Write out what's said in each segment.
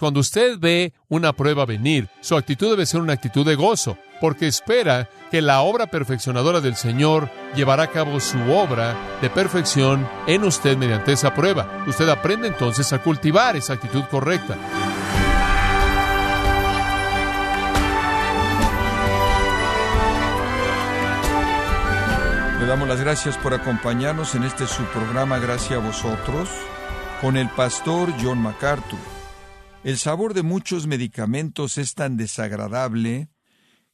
Cuando usted ve una prueba venir, su actitud debe ser una actitud de gozo, porque espera que la obra perfeccionadora del Señor llevará a cabo su obra de perfección en usted mediante esa prueba. Usted aprende entonces a cultivar esa actitud correcta. Le damos las gracias por acompañarnos en este su programa Gracias a vosotros con el pastor John MacArthur. El sabor de muchos medicamentos es tan desagradable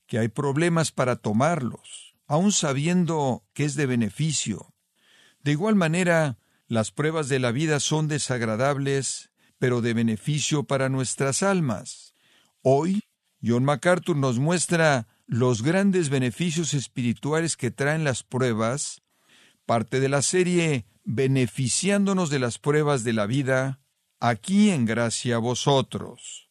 que hay problemas para tomarlos, aun sabiendo que es de beneficio. De igual manera, las pruebas de la vida son desagradables, pero de beneficio para nuestras almas. Hoy, John MacArthur nos muestra los grandes beneficios espirituales que traen las pruebas, parte de la serie Beneficiándonos de las pruebas de la vida, aquí en gracia a vosotros.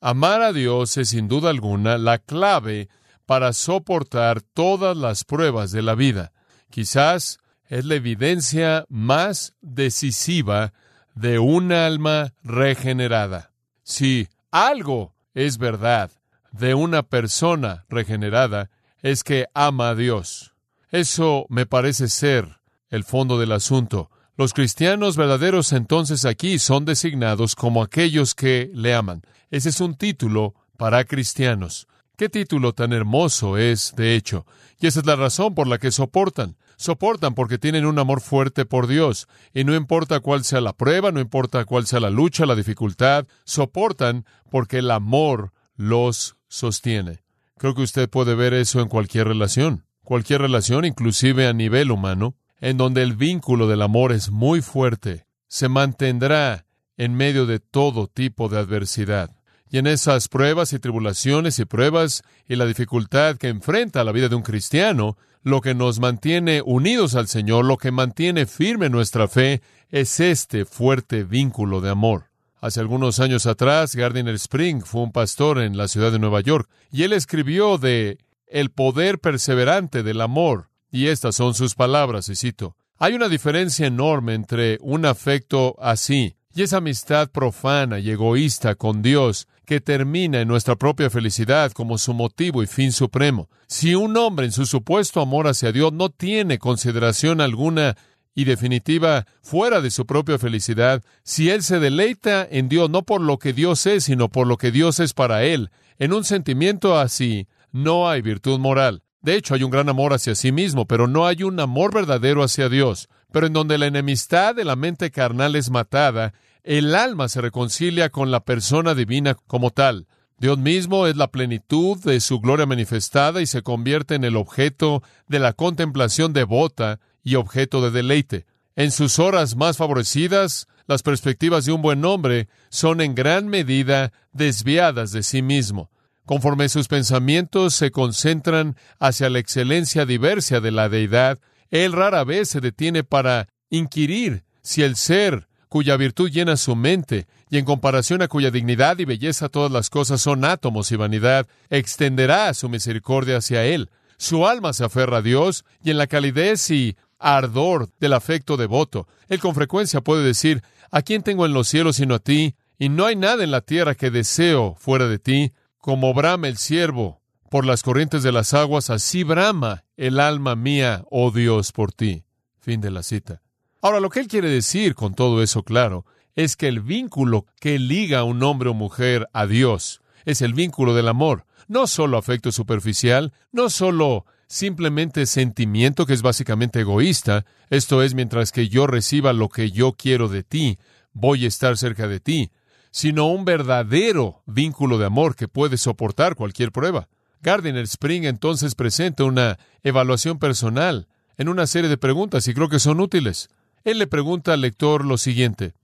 Amar a Dios es sin duda alguna la clave para soportar todas las pruebas de la vida. Quizás es la evidencia más decisiva de un alma regenerada. Si algo es verdad de una persona regenerada, es que ama a Dios. Eso me parece ser el fondo del asunto. Los cristianos verdaderos entonces aquí son designados como aquellos que le aman. Ese es un título para cristianos. Qué título tan hermoso es, de hecho. Y esa es la razón por la que soportan. Soportan porque tienen un amor fuerte por Dios. Y no importa cuál sea la prueba, no importa cuál sea la lucha, la dificultad, soportan porque el amor los sostiene. Creo que usted puede ver eso en cualquier relación. Cualquier relación, inclusive a nivel humano en donde el vínculo del amor es muy fuerte, se mantendrá en medio de todo tipo de adversidad. Y en esas pruebas y tribulaciones y pruebas y la dificultad que enfrenta la vida de un cristiano, lo que nos mantiene unidos al Señor, lo que mantiene firme nuestra fe, es este fuerte vínculo de amor. Hace algunos años atrás, Gardiner Spring fue un pastor en la ciudad de Nueva York, y él escribió de el poder perseverante del amor y estas son sus palabras, y cito, hay una diferencia enorme entre un afecto así y esa amistad profana y egoísta con Dios que termina en nuestra propia felicidad como su motivo y fin supremo. Si un hombre en su supuesto amor hacia Dios no tiene consideración alguna y definitiva fuera de su propia felicidad, si él se deleita en Dios no por lo que Dios es, sino por lo que Dios es para él, en un sentimiento así, no hay virtud moral. De hecho, hay un gran amor hacia sí mismo, pero no hay un amor verdadero hacia Dios. Pero en donde la enemistad de la mente carnal es matada, el alma se reconcilia con la persona divina como tal. Dios mismo es la plenitud de su gloria manifestada y se convierte en el objeto de la contemplación devota y objeto de deleite. En sus horas más favorecidas, las perspectivas de un buen hombre son en gran medida desviadas de sí mismo. Conforme sus pensamientos se concentran hacia la excelencia diversa de la deidad, él rara vez se detiene para inquirir si el ser cuya virtud llena su mente, y en comparación a cuya dignidad y belleza todas las cosas son átomos y vanidad, extenderá su misericordia hacia él. Su alma se aferra a Dios, y en la calidez y ardor del afecto devoto, él con frecuencia puede decir, ¿a quién tengo en los cielos sino a ti? Y no hay nada en la tierra que deseo fuera de ti. Como brama el siervo por las corrientes de las aguas, así brama el alma mía, oh Dios, por ti. Fin de la cita. Ahora, lo que él quiere decir con todo eso claro es que el vínculo que liga a un hombre o mujer a Dios es el vínculo del amor, no solo afecto superficial, no solo simplemente sentimiento que es básicamente egoísta, esto es mientras que yo reciba lo que yo quiero de ti, voy a estar cerca de ti, sino un verdadero vínculo de amor que puede soportar cualquier prueba. Gardiner Spring entonces presenta una evaluación personal en una serie de preguntas y creo que son útiles. Él le pregunta al lector lo siguiente.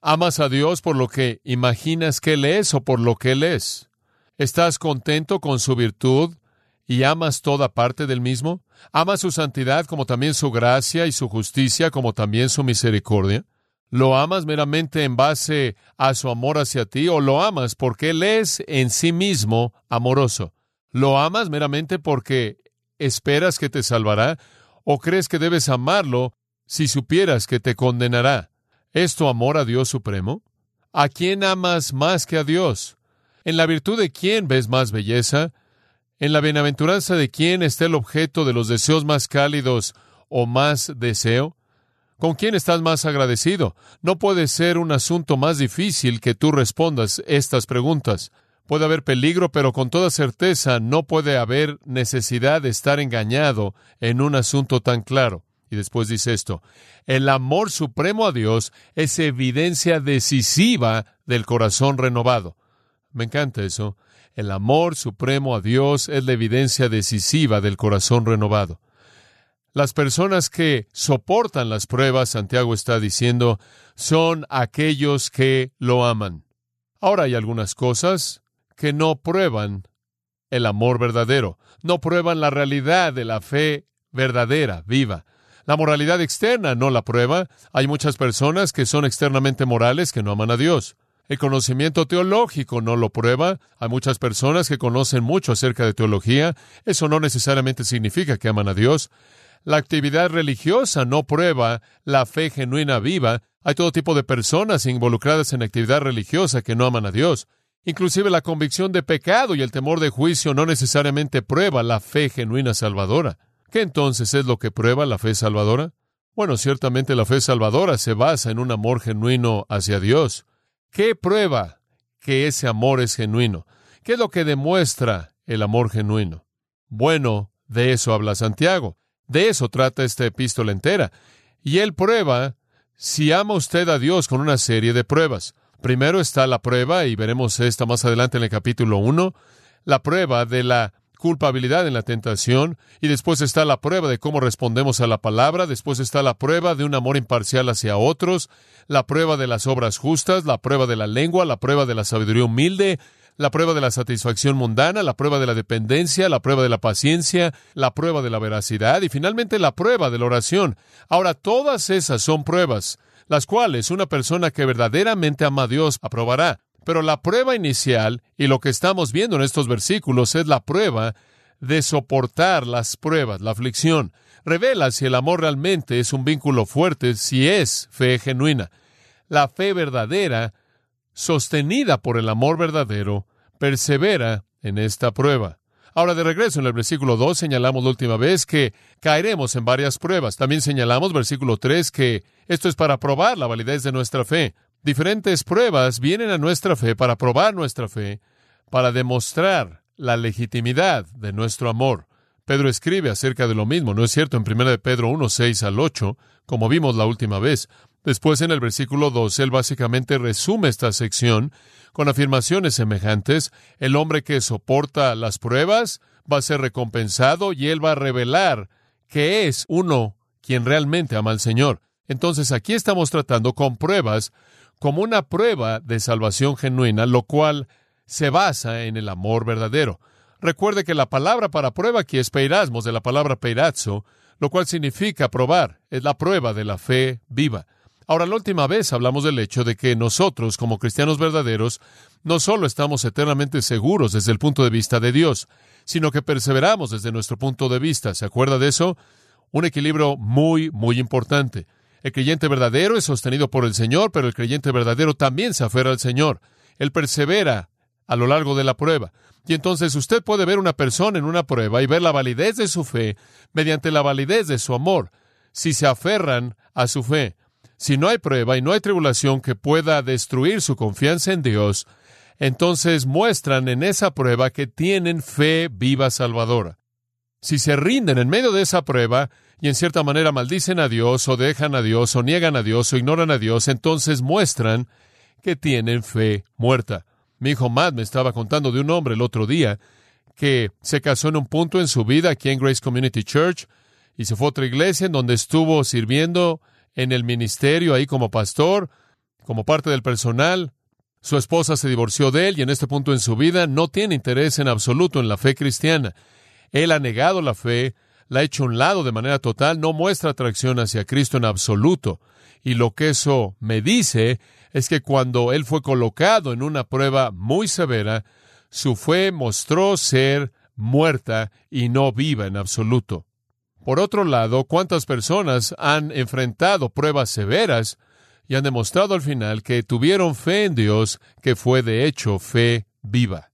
¿Amas a Dios por lo que imaginas que Él es o por lo que Él es? ¿Estás contento con su virtud y amas toda parte del mismo? ¿Amas su santidad como también su gracia y su justicia como también su misericordia? ¿Lo amas meramente en base a su amor hacia ti o lo amas porque Él es en sí mismo amoroso? ¿Lo amas meramente porque esperas que te salvará o crees que debes amarlo si supieras que te condenará? ¿Es tu amor a Dios supremo? ¿A quién amas más que a Dios? ¿En la virtud de quién ves más belleza? ¿En la bienaventuranza de quién está el objeto de los deseos más cálidos o más deseo? ¿Con quién estás más agradecido? No puede ser un asunto más difícil que tú respondas estas preguntas. Puede haber peligro, pero con toda certeza no puede haber necesidad de estar engañado en un asunto tan claro. Y después dice esto, el amor supremo a Dios es evidencia decisiva del corazón renovado. Me encanta eso. El amor supremo a Dios es la evidencia decisiva del corazón renovado. Las personas que soportan las pruebas, Santiago está diciendo, son aquellos que lo aman. Ahora hay algunas cosas que no prueban el amor verdadero, no prueban la realidad de la fe verdadera, viva. La moralidad externa no la prueba. Hay muchas personas que son externamente morales que no aman a Dios. El conocimiento teológico no lo prueba. Hay muchas personas que conocen mucho acerca de teología. Eso no necesariamente significa que aman a Dios. La actividad religiosa no prueba la fe genuina viva. Hay todo tipo de personas involucradas en actividad religiosa que no aman a Dios. Inclusive la convicción de pecado y el temor de juicio no necesariamente prueba la fe genuina salvadora. ¿Qué entonces es lo que prueba la fe salvadora? Bueno, ciertamente la fe salvadora se basa en un amor genuino hacia Dios. ¿Qué prueba que ese amor es genuino? ¿Qué es lo que demuestra el amor genuino? Bueno, de eso habla Santiago. De eso trata esta epístola entera. Y él prueba si ama usted a Dios con una serie de pruebas. Primero está la prueba, y veremos esta más adelante en el capítulo 1, la prueba de la culpabilidad en la tentación, y después está la prueba de cómo respondemos a la palabra, después está la prueba de un amor imparcial hacia otros, la prueba de las obras justas, la prueba de la lengua, la prueba de la sabiduría humilde, la prueba de la satisfacción mundana, la prueba de la dependencia, la prueba de la paciencia, la prueba de la veracidad y finalmente la prueba de la oración. Ahora, todas esas son pruebas, las cuales una persona que verdaderamente ama a Dios aprobará. Pero la prueba inicial, y lo que estamos viendo en estos versículos, es la prueba de soportar las pruebas, la aflicción. Revela si el amor realmente es un vínculo fuerte, si es fe genuina. La fe verdadera, sostenida por el amor verdadero, persevera en esta prueba. Ahora, de regreso en el versículo 2, señalamos la última vez que caeremos en varias pruebas. También señalamos, versículo 3, que esto es para probar la validez de nuestra fe. Diferentes pruebas vienen a nuestra fe para probar nuestra fe, para demostrar la legitimidad de nuestro amor. Pedro escribe acerca de lo mismo, ¿no es cierto? En 1 de Pedro 1, 6 al 8, como vimos la última vez. Después, en el versículo 2, él básicamente resume esta sección con afirmaciones semejantes. El hombre que soporta las pruebas va a ser recompensado y él va a revelar que es uno quien realmente ama al Señor. Entonces, aquí estamos tratando con pruebas como una prueba de salvación genuina, lo cual se basa en el amor verdadero. Recuerde que la palabra para prueba aquí es peirasmos, de la palabra peirazzo, lo cual significa probar, es la prueba de la fe viva. Ahora, la última vez hablamos del hecho de que nosotros, como cristianos verdaderos, no solo estamos eternamente seguros desde el punto de vista de Dios, sino que perseveramos desde nuestro punto de vista. ¿Se acuerda de eso? Un equilibrio muy, muy importante. El creyente verdadero es sostenido por el Señor, pero el creyente verdadero también se aferra al Señor. Él persevera a lo largo de la prueba. Y entonces usted puede ver una persona en una prueba y ver la validez de su fe mediante la validez de su amor, si se aferran a su fe. Si no hay prueba y no hay tribulación que pueda destruir su confianza en Dios, entonces muestran en esa prueba que tienen fe viva salvadora. Si se rinden en medio de esa prueba, y en cierta manera maldicen a Dios o dejan a Dios o niegan a Dios o ignoran a Dios, entonces muestran que tienen fe muerta. Mi hijo Matt me estaba contando de un hombre el otro día que se casó en un punto en su vida aquí en Grace Community Church y se fue a otra iglesia en donde estuvo sirviendo en el ministerio ahí como pastor, como parte del personal. Su esposa se divorció de él y en este punto en su vida no tiene interés en absoluto en la fe cristiana. Él ha negado la fe, la ha hecho a un lado de manera total, no muestra atracción hacia Cristo en absoluto. Y lo que eso me dice es que cuando él fue colocado en una prueba muy severa, su fe mostró ser muerta y no viva en absoluto. Por otro lado, ¿cuántas personas han enfrentado pruebas severas y han demostrado al final que tuvieron fe en Dios, que fue de hecho fe viva.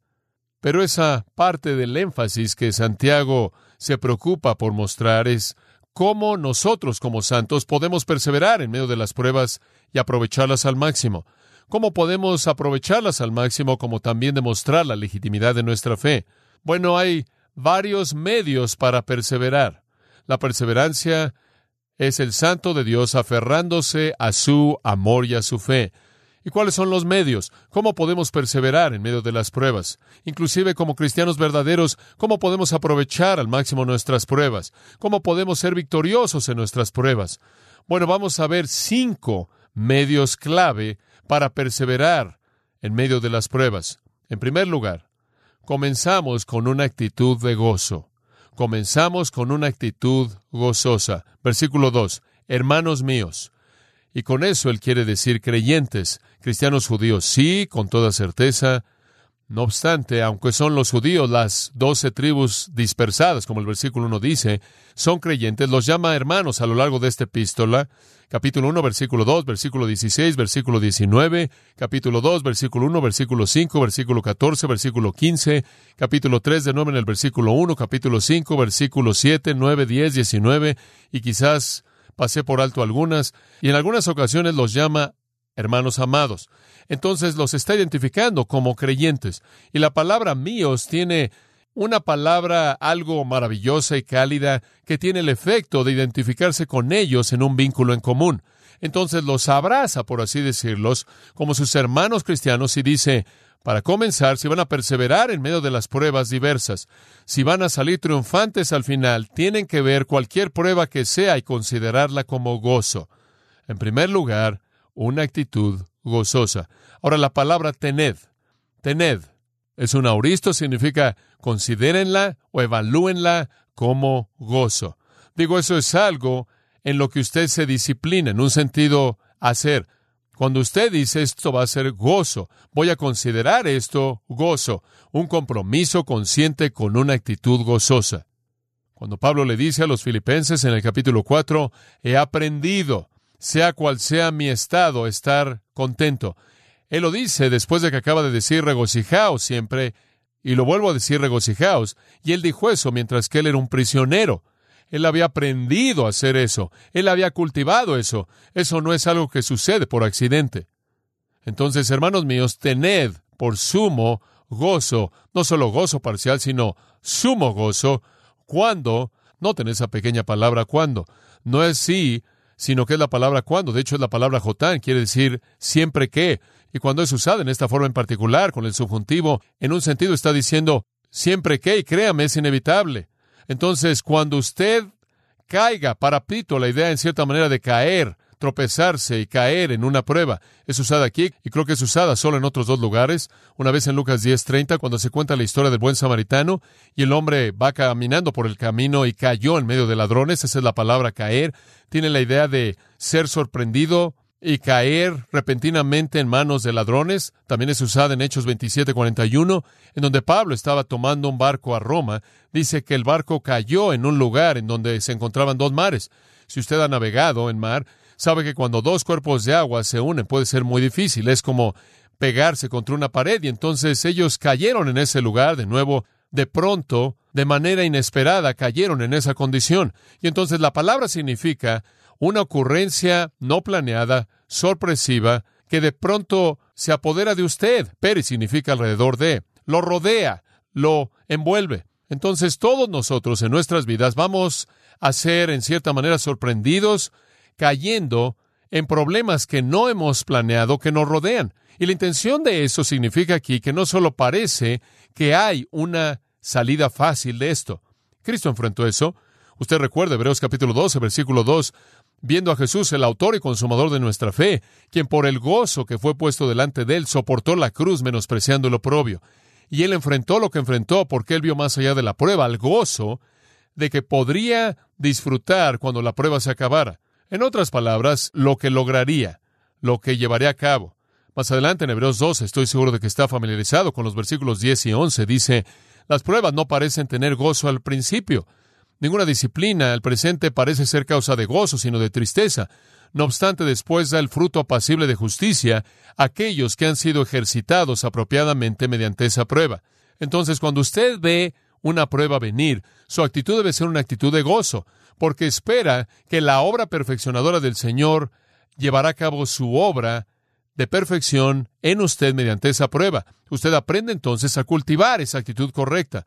Pero esa parte del énfasis que Santiago se preocupa por mostrar es cómo nosotros como santos podemos perseverar en medio de las pruebas y aprovecharlas al máximo. ¿Cómo podemos aprovecharlas al máximo como también demostrar la legitimidad de nuestra fe? Bueno, hay varios medios para perseverar. La perseverancia es el santo de Dios aferrándose a su amor y a su fe. ¿Y cuáles son los medios? ¿Cómo podemos perseverar en medio de las pruebas? Inclusive como cristianos verdaderos, ¿cómo podemos aprovechar al máximo nuestras pruebas? ¿Cómo podemos ser victoriosos en nuestras pruebas? Bueno, vamos a ver cinco medios clave para perseverar en medio de las pruebas. En primer lugar, comenzamos con una actitud de gozo. Comenzamos con una actitud gozosa. Versículo 2. Hermanos míos, y con eso él quiere decir creyentes, cristianos judíos, sí, con toda certeza. No obstante, aunque son los judíos las doce tribus dispersadas, como el versículo 1 dice, son creyentes, los llama hermanos a lo largo de esta epístola. Capítulo 1, versículo 2, versículo 16, versículo 19, capítulo 2, versículo 1, versículo 5, versículo 14, versículo 15, capítulo 3 de nuevo en el versículo 1, capítulo 5, versículo 7, 9, 10, 19 y quizás pasé por alto algunas, y en algunas ocasiones los llama hermanos amados. Entonces los está identificando como creyentes. Y la palabra míos tiene una palabra algo maravillosa y cálida que tiene el efecto de identificarse con ellos en un vínculo en común. Entonces los abraza, por así decirlos, como sus hermanos cristianos y dice, para comenzar, si van a perseverar en medio de las pruebas diversas, si van a salir triunfantes al final, tienen que ver cualquier prueba que sea y considerarla como gozo. En primer lugar, una actitud gozosa. Ahora la palabra tened. Tened es un auristo, significa considérenla o evalúenla como gozo. Digo, eso es algo en lo que usted se disciplina, en un sentido hacer. Cuando usted dice esto va a ser gozo, voy a considerar esto gozo, un compromiso consciente con una actitud gozosa. Cuando Pablo le dice a los filipenses en el capítulo 4, he aprendido, sea cual sea mi estado, estar contento. Él lo dice después de que acaba de decir regocijaos siempre, y lo vuelvo a decir regocijaos, y él dijo eso mientras que él era un prisionero. Él había aprendido a hacer eso. Él había cultivado eso. Eso no es algo que sucede por accidente. Entonces, hermanos míos, tened por sumo gozo, no solo gozo parcial, sino sumo gozo, cuando, noten esa pequeña palabra cuando, no es sí, sino que es la palabra cuando, de hecho es la palabra jotán, quiere decir siempre que, y cuando es usada en esta forma en particular, con el subjuntivo, en un sentido está diciendo siempre que, y créame, es inevitable. Entonces, cuando usted caiga, parapito, la idea en cierta manera de caer, tropezarse y caer en una prueba. Es usada aquí y creo que es usada solo en otros dos lugares. Una vez en Lucas 10:30, cuando se cuenta la historia del buen samaritano y el hombre va caminando por el camino y cayó en medio de ladrones. Esa es la palabra caer. Tiene la idea de ser sorprendido, y caer repentinamente en manos de ladrones. También es usada en Hechos 27:41, en donde Pablo estaba tomando un barco a Roma. Dice que el barco cayó en un lugar en donde se encontraban dos mares. Si usted ha navegado en mar, sabe que cuando dos cuerpos de agua se unen puede ser muy difícil. Es como pegarse contra una pared y entonces ellos cayeron en ese lugar de nuevo. De pronto, de manera inesperada, cayeron en esa condición. Y entonces la palabra significa una ocurrencia no planeada, sorpresiva, que de pronto se apodera de usted. Peri significa alrededor de, lo rodea, lo envuelve. Entonces todos nosotros en nuestras vidas vamos a ser en cierta manera sorprendidos, cayendo en problemas que no hemos planeado que nos rodean. Y la intención de eso significa aquí que no solo parece que hay una salida fácil de esto. Cristo enfrentó eso. Usted recuerda Hebreos capítulo 12, versículo 2, viendo a Jesús, el autor y consumador de nuestra fe, quien por el gozo que fue puesto delante de él soportó la cruz menospreciando el oprobio. Y él enfrentó lo que enfrentó porque él vio más allá de la prueba, al gozo de que podría disfrutar cuando la prueba se acabara. En otras palabras, lo que lograría, lo que llevaría a cabo. Más adelante en Hebreos 12, estoy seguro de que está familiarizado con los versículos 10 y 11, dice, las pruebas no parecen tener gozo al principio, Ninguna disciplina al presente parece ser causa de gozo, sino de tristeza. No obstante, después da el fruto apacible de justicia a aquellos que han sido ejercitados apropiadamente mediante esa prueba. Entonces, cuando usted ve una prueba venir, su actitud debe ser una actitud de gozo, porque espera que la obra perfeccionadora del Señor llevará a cabo su obra de perfección en usted mediante esa prueba. Usted aprende entonces a cultivar esa actitud correcta.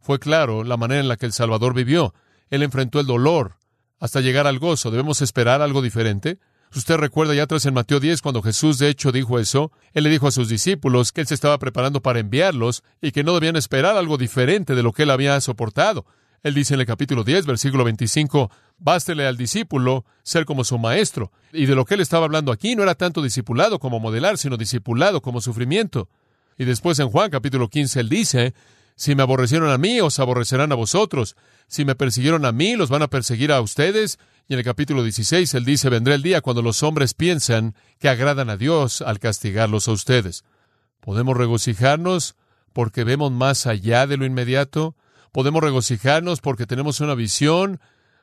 Fue claro la manera en la que el Salvador vivió. Él enfrentó el dolor hasta llegar al gozo. ¿Debemos esperar algo diferente? Usted recuerda ya atrás en Mateo 10 cuando Jesús de hecho dijo eso. Él le dijo a sus discípulos que él se estaba preparando para enviarlos y que no debían esperar algo diferente de lo que él había soportado. Él dice en el capítulo 10, versículo 25, bástele al discípulo ser como su maestro. Y de lo que él estaba hablando aquí no era tanto discipulado como modelar, sino discipulado como sufrimiento. Y después en Juan capítulo 15 él dice, si me aborrecieron a mí, os aborrecerán a vosotros. Si me persiguieron a mí, los van a perseguir a ustedes. Y en el capítulo 16 él dice, vendrá el día cuando los hombres piensan que agradan a Dios al castigarlos a ustedes. ¿Podemos regocijarnos porque vemos más allá de lo inmediato? Podemos regocijarnos porque tenemos una visión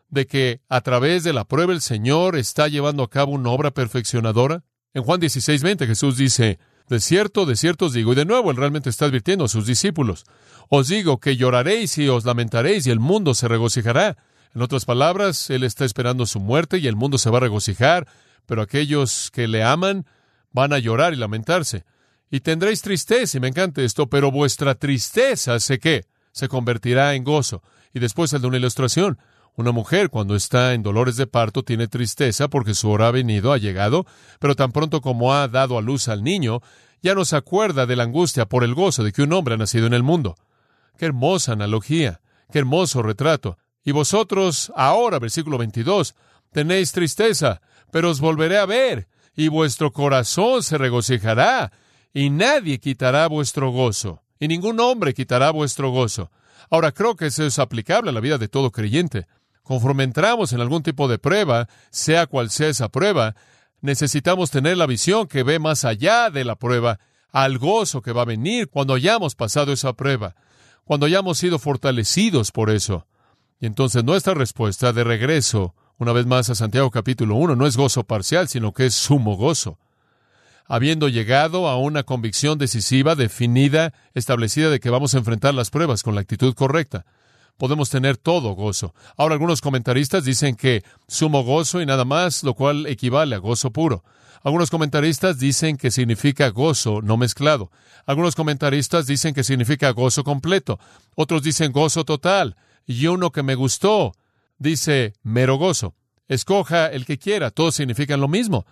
de que a través de la prueba el Señor está llevando a cabo una obra perfeccionadora. En Juan 16, 20 Jesús dice, de cierto, de cierto os digo, y de nuevo él realmente está advirtiendo a sus discípulos, os digo que lloraréis y os lamentaréis y el mundo se regocijará. En otras palabras, él está esperando su muerte y el mundo se va a regocijar, pero aquellos que le aman van a llorar y lamentarse. Y tendréis tristeza, y me encanta esto, pero vuestra tristeza, ¿sé qué? Se convertirá en gozo. Y después el de una ilustración. Una mujer cuando está en dolores de parto tiene tristeza porque su hora ha venido, ha llegado, pero tan pronto como ha dado a luz al niño, ya no se acuerda de la angustia por el gozo de que un hombre ha nacido en el mundo. Qué hermosa analogía, qué hermoso retrato. Y vosotros ahora, versículo 22, tenéis tristeza, pero os volveré a ver, y vuestro corazón se regocijará, y nadie quitará vuestro gozo y ningún hombre quitará vuestro gozo. Ahora creo que eso es aplicable a la vida de todo creyente. Conforme entramos en algún tipo de prueba, sea cual sea esa prueba, necesitamos tener la visión que ve más allá de la prueba, al gozo que va a venir cuando hayamos pasado esa prueba, cuando hayamos sido fortalecidos por eso. Y entonces nuestra respuesta de regreso, una vez más a Santiago capítulo 1, no es gozo parcial, sino que es sumo gozo habiendo llegado a una convicción decisiva, definida, establecida de que vamos a enfrentar las pruebas con la actitud correcta. Podemos tener todo gozo. Ahora algunos comentaristas dicen que sumo gozo y nada más, lo cual equivale a gozo puro. Algunos comentaristas dicen que significa gozo no mezclado. Algunos comentaristas dicen que significa gozo completo. Otros dicen gozo total. Y uno que me gustó dice mero gozo. Escoja el que quiera, todos significan lo mismo.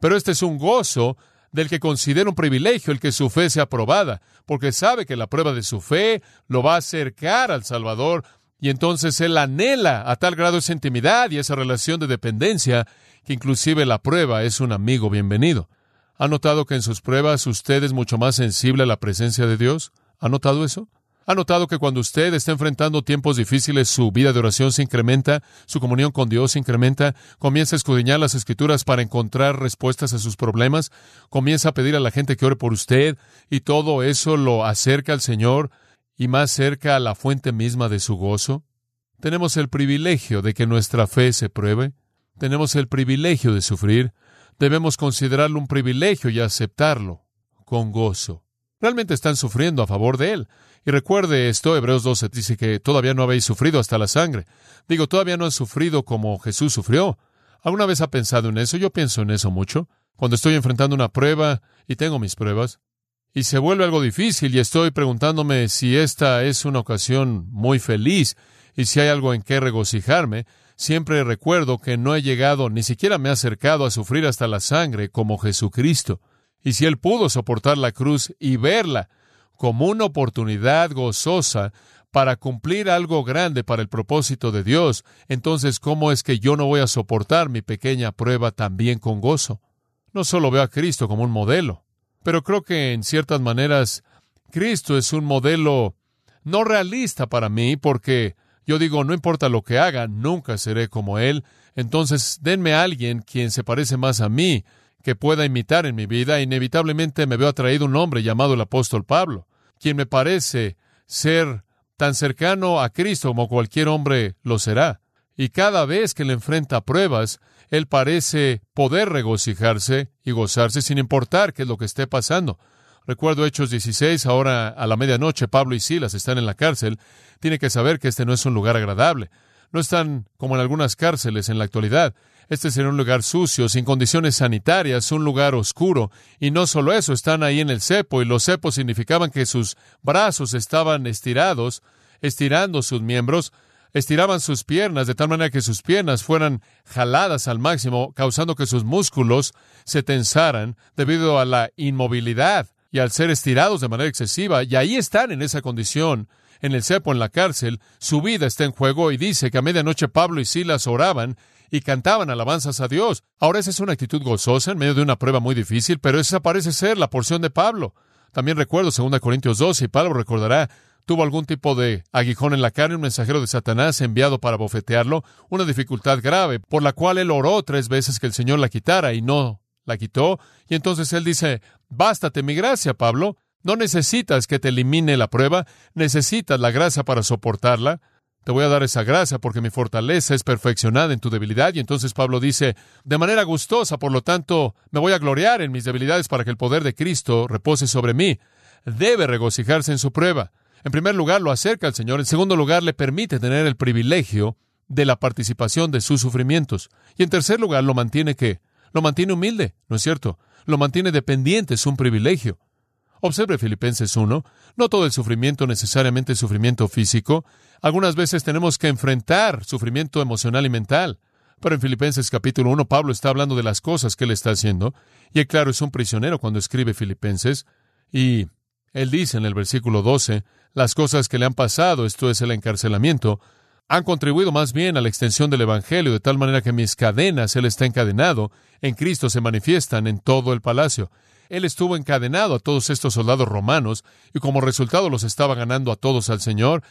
Pero este es un gozo del que considera un privilegio el que su fe sea aprobada, porque sabe que la prueba de su fe lo va a acercar al Salvador, y entonces él anhela a tal grado esa intimidad y esa relación de dependencia que inclusive la prueba es un amigo bienvenido. ¿Ha notado que en sus pruebas usted es mucho más sensible a la presencia de Dios? ¿Ha notado eso? ¿Ha notado que cuando usted está enfrentando tiempos difíciles, su vida de oración se incrementa, su comunión con Dios se incrementa, comienza a escudriñar las escrituras para encontrar respuestas a sus problemas, comienza a pedir a la gente que ore por usted, y todo eso lo acerca al Señor y más cerca a la fuente misma de su gozo? Tenemos el privilegio de que nuestra fe se pruebe, tenemos el privilegio de sufrir, debemos considerarlo un privilegio y aceptarlo con gozo. Realmente están sufriendo a favor de Él. Y recuerde esto, Hebreos 12 dice que todavía no habéis sufrido hasta la sangre. Digo, todavía no han sufrido como Jesús sufrió. ¿Alguna vez ha pensado en eso? Yo pienso en eso mucho. Cuando estoy enfrentando una prueba y tengo mis pruebas, y se vuelve algo difícil y estoy preguntándome si esta es una ocasión muy feliz y si hay algo en qué regocijarme, siempre recuerdo que no he llegado, ni siquiera me he acercado a sufrir hasta la sangre como Jesucristo. Y si Él pudo soportar la cruz y verla como una oportunidad gozosa para cumplir algo grande para el propósito de Dios, entonces ¿cómo es que yo no voy a soportar mi pequeña prueba también con gozo? No solo veo a Cristo como un modelo, pero creo que en ciertas maneras Cristo es un modelo no realista para mí porque yo digo, no importa lo que haga, nunca seré como Él. Entonces, denme a alguien quien se parece más a mí, que pueda imitar en mi vida. Inevitablemente me veo atraído un hombre llamado el apóstol Pablo quien me parece ser tan cercano a Cristo como cualquier hombre lo será. Y cada vez que le enfrenta pruebas, él parece poder regocijarse y gozarse sin importar qué es lo que esté pasando. Recuerdo Hechos 16, ahora a la medianoche Pablo y Silas están en la cárcel. Tiene que saber que este no es un lugar agradable. No están como en algunas cárceles en la actualidad. Este sería un lugar sucio, sin condiciones sanitarias, un lugar oscuro. Y no solo eso, están ahí en el cepo, y los cepos significaban que sus brazos estaban estirados, estirando sus miembros, estiraban sus piernas de tal manera que sus piernas fueran jaladas al máximo, causando que sus músculos se tensaran debido a la inmovilidad y al ser estirados de manera excesiva. Y ahí están en esa condición, en el cepo, en la cárcel, su vida está en juego y dice que a medianoche Pablo y Silas oraban y cantaban alabanzas a Dios. Ahora esa es una actitud gozosa en medio de una prueba muy difícil, pero esa parece ser la porción de Pablo. También recuerdo 2 Corintios 12 y Pablo recordará tuvo algún tipo de aguijón en la carne, un mensajero de Satanás enviado para bofetearlo, una dificultad grave, por la cual él oró tres veces que el Señor la quitara y no la quitó. Y entonces él dice, bástate mi gracia, Pablo. No necesitas que te elimine la prueba, necesitas la gracia para soportarla. Te voy a dar esa gracia porque mi fortaleza es perfeccionada en tu debilidad. Y entonces Pablo dice, de manera gustosa, por lo tanto, me voy a gloriar en mis debilidades para que el poder de Cristo repose sobre mí. Debe regocijarse en su prueba. En primer lugar, lo acerca al Señor. En segundo lugar, le permite tener el privilegio de la participación de sus sufrimientos. Y en tercer lugar, lo mantiene que lo mantiene humilde, ¿no es cierto? Lo mantiene dependiente, es un privilegio. Observe Filipenses 1. No todo el sufrimiento necesariamente es sufrimiento físico. Algunas veces tenemos que enfrentar sufrimiento emocional y mental. Pero en Filipenses capítulo 1 Pablo está hablando de las cosas que él está haciendo. Y claro, es un prisionero cuando escribe Filipenses. Y él dice en el versículo 12, las cosas que le han pasado, esto es el encarcelamiento, han contribuido más bien a la extensión del Evangelio, de tal manera que mis cadenas, Él está encadenado, en Cristo se manifiestan en todo el palacio. Él estuvo encadenado a todos estos soldados romanos y como resultado los estaba ganando a todos al Señor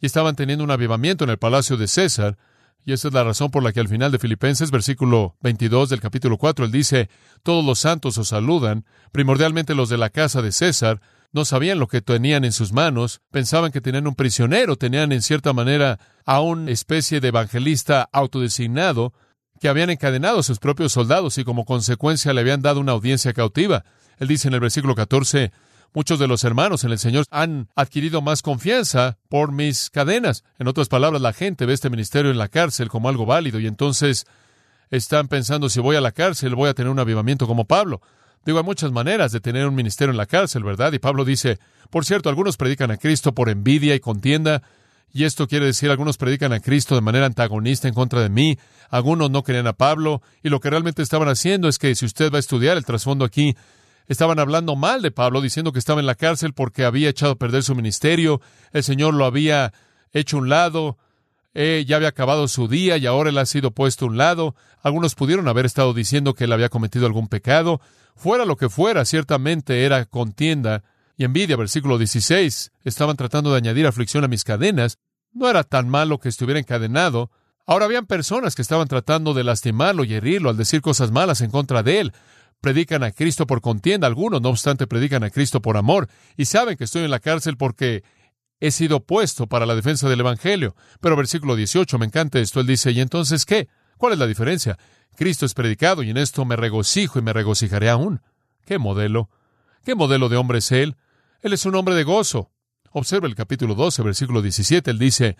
y estaban teniendo un avivamiento en el palacio de César. Y esa es la razón por la que al final de Filipenses, versículo 22 del capítulo 4, él dice, todos los santos os saludan, primordialmente los de la casa de César, no sabían lo que tenían en sus manos, pensaban que tenían un prisionero, tenían en cierta manera a una especie de evangelista autodesignado que habían encadenado a sus propios soldados y como consecuencia le habían dado una audiencia cautiva. Él dice en el versículo 14, muchos de los hermanos en el Señor han adquirido más confianza por mis cadenas. En otras palabras, la gente ve este ministerio en la cárcel como algo válido y entonces están pensando si voy a la cárcel voy a tener un avivamiento como Pablo. Digo, hay muchas maneras de tener un ministerio en la cárcel, ¿verdad? Y Pablo dice, por cierto, algunos predican a Cristo por envidia y contienda, y esto quiere decir, algunos predican a Cristo de manera antagonista en contra de mí, algunos no querían a Pablo, y lo que realmente estaban haciendo es que si usted va a estudiar el trasfondo aquí, estaban hablando mal de Pablo, diciendo que estaba en la cárcel porque había echado a perder su ministerio, el Señor lo había hecho un lado, eh, ya había acabado su día y ahora él ha sido puesto a un lado. Algunos pudieron haber estado diciendo que él había cometido algún pecado. Fuera lo que fuera, ciertamente era contienda y envidia. Versículo 16. Estaban tratando de añadir aflicción a mis cadenas. No era tan malo que estuviera encadenado. Ahora habían personas que estaban tratando de lastimarlo y herirlo al decir cosas malas en contra de él. Predican a Cristo por contienda, algunos no obstante predican a Cristo por amor y saben que estoy en la cárcel porque he sido puesto para la defensa del Evangelio. Pero versículo 18, me encanta esto, él dice, ¿y entonces qué? ¿Cuál es la diferencia? Cristo es predicado y en esto me regocijo y me regocijaré aún. ¿Qué modelo? ¿Qué modelo de hombre es Él? Él es un hombre de gozo. Observa el capítulo 12, versículo 17. Él dice,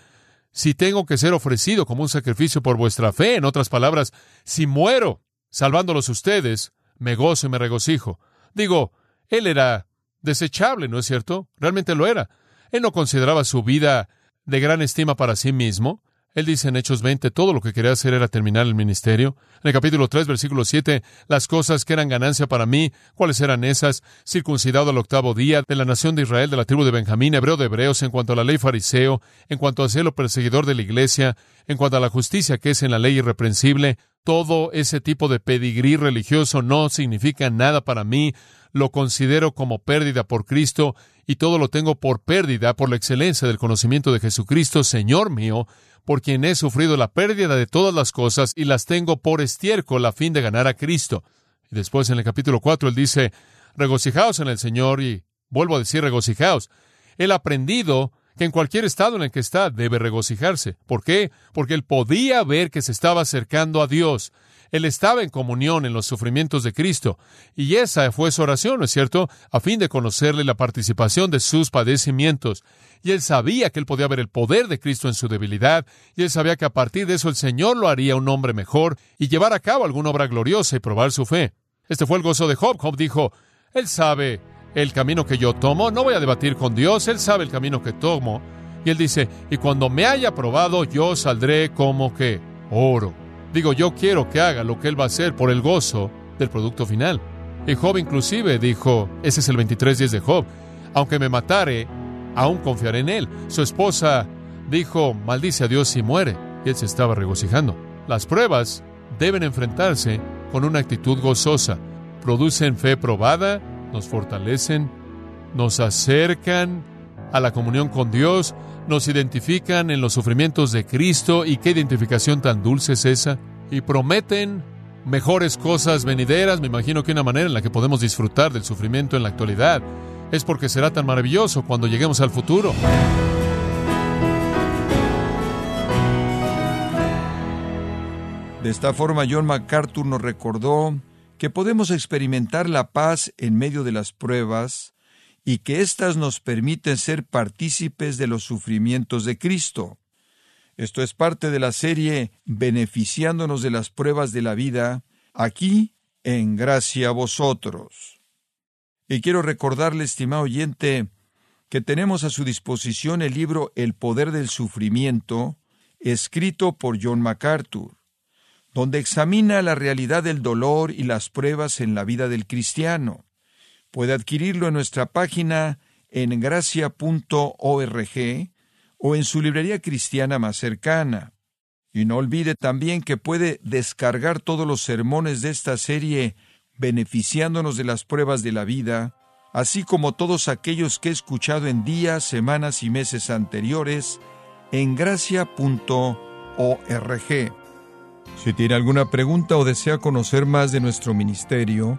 si tengo que ser ofrecido como un sacrificio por vuestra fe, en otras palabras, si muero salvándolos ustedes, me gozo y me regocijo. Digo, Él era desechable, ¿no es cierto? Realmente lo era. Él no consideraba su vida de gran estima para sí mismo. Él dice en Hechos 20, todo lo que quería hacer era terminar el ministerio. En el capítulo 3, versículo 7, las cosas que eran ganancia para mí, ¿cuáles eran esas? Circuncidado al octavo día, de la nación de Israel, de la tribu de Benjamín, hebreo de hebreos, en cuanto a la ley fariseo, en cuanto a celo perseguidor de la iglesia, en cuanto a la justicia que es en la ley irreprensible, todo ese tipo de pedigrí religioso no significa nada para mí, lo considero como pérdida por Cristo y todo lo tengo por pérdida por la excelencia del conocimiento de Jesucristo, Señor mío, por quien he sufrido la pérdida de todas las cosas y las tengo por estiércol a fin de ganar a Cristo. Y después en el capítulo 4 él dice, regocijaos en el Señor y vuelvo a decir regocijaos. Él ha aprendido que en cualquier estado en el que está debe regocijarse. ¿Por qué? Porque él podía ver que se estaba acercando a Dios. Él estaba en comunión en los sufrimientos de Cristo. Y esa fue su oración, ¿no es cierto? A fin de conocerle la participación de sus padecimientos. Y él sabía que él podía ver el poder de Cristo en su debilidad. Y él sabía que a partir de eso el Señor lo haría un hombre mejor y llevar a cabo alguna obra gloriosa y probar su fe. Este fue el gozo de Job. Job dijo, Él sabe el camino que yo tomo, no voy a debatir con Dios, Él sabe el camino que tomo. Y Él dice, y cuando me haya probado, yo saldré como que oro. Digo, yo quiero que haga lo que Él va a hacer por el gozo del producto final. Y Job inclusive dijo, ese es el 23.10 de Job, aunque me matare, aún confiaré en Él. Su esposa dijo, maldice a Dios si muere. Y Él se estaba regocijando. Las pruebas deben enfrentarse con una actitud gozosa. Producen fe probada, nos fortalecen, nos acercan a la comunión con Dios, nos identifican en los sufrimientos de Cristo y qué identificación tan dulce es esa, y prometen mejores cosas venideras, me imagino que una manera en la que podemos disfrutar del sufrimiento en la actualidad es porque será tan maravilloso cuando lleguemos al futuro. De esta forma, John MacArthur nos recordó que podemos experimentar la paz en medio de las pruebas y que éstas nos permiten ser partícipes de los sufrimientos de Cristo. Esto es parte de la serie Beneficiándonos de las pruebas de la vida, aquí en Gracia a vosotros. Y quiero recordarle, estimado oyente, que tenemos a su disposición el libro El poder del sufrimiento, escrito por John MacArthur donde examina la realidad del dolor y las pruebas en la vida del cristiano. Puede adquirirlo en nuestra página en gracia.org o en su librería cristiana más cercana. Y no olvide también que puede descargar todos los sermones de esta serie beneficiándonos de las pruebas de la vida, así como todos aquellos que he escuchado en días, semanas y meses anteriores en gracia.org. Si tiene alguna pregunta o desea conocer más de nuestro ministerio,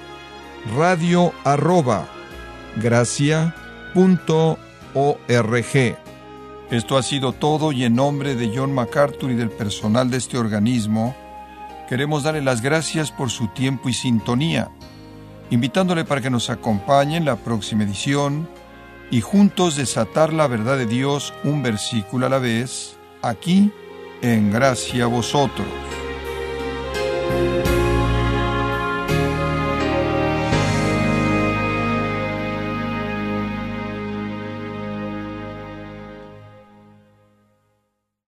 radio arroba Esto ha sido todo y en nombre de John MacArthur y del personal de este organismo, queremos darle las gracias por su tiempo y sintonía, invitándole para que nos acompañe en la próxima edición y juntos desatar la verdad de Dios un versículo a la vez, aquí en Gracia a Vosotros.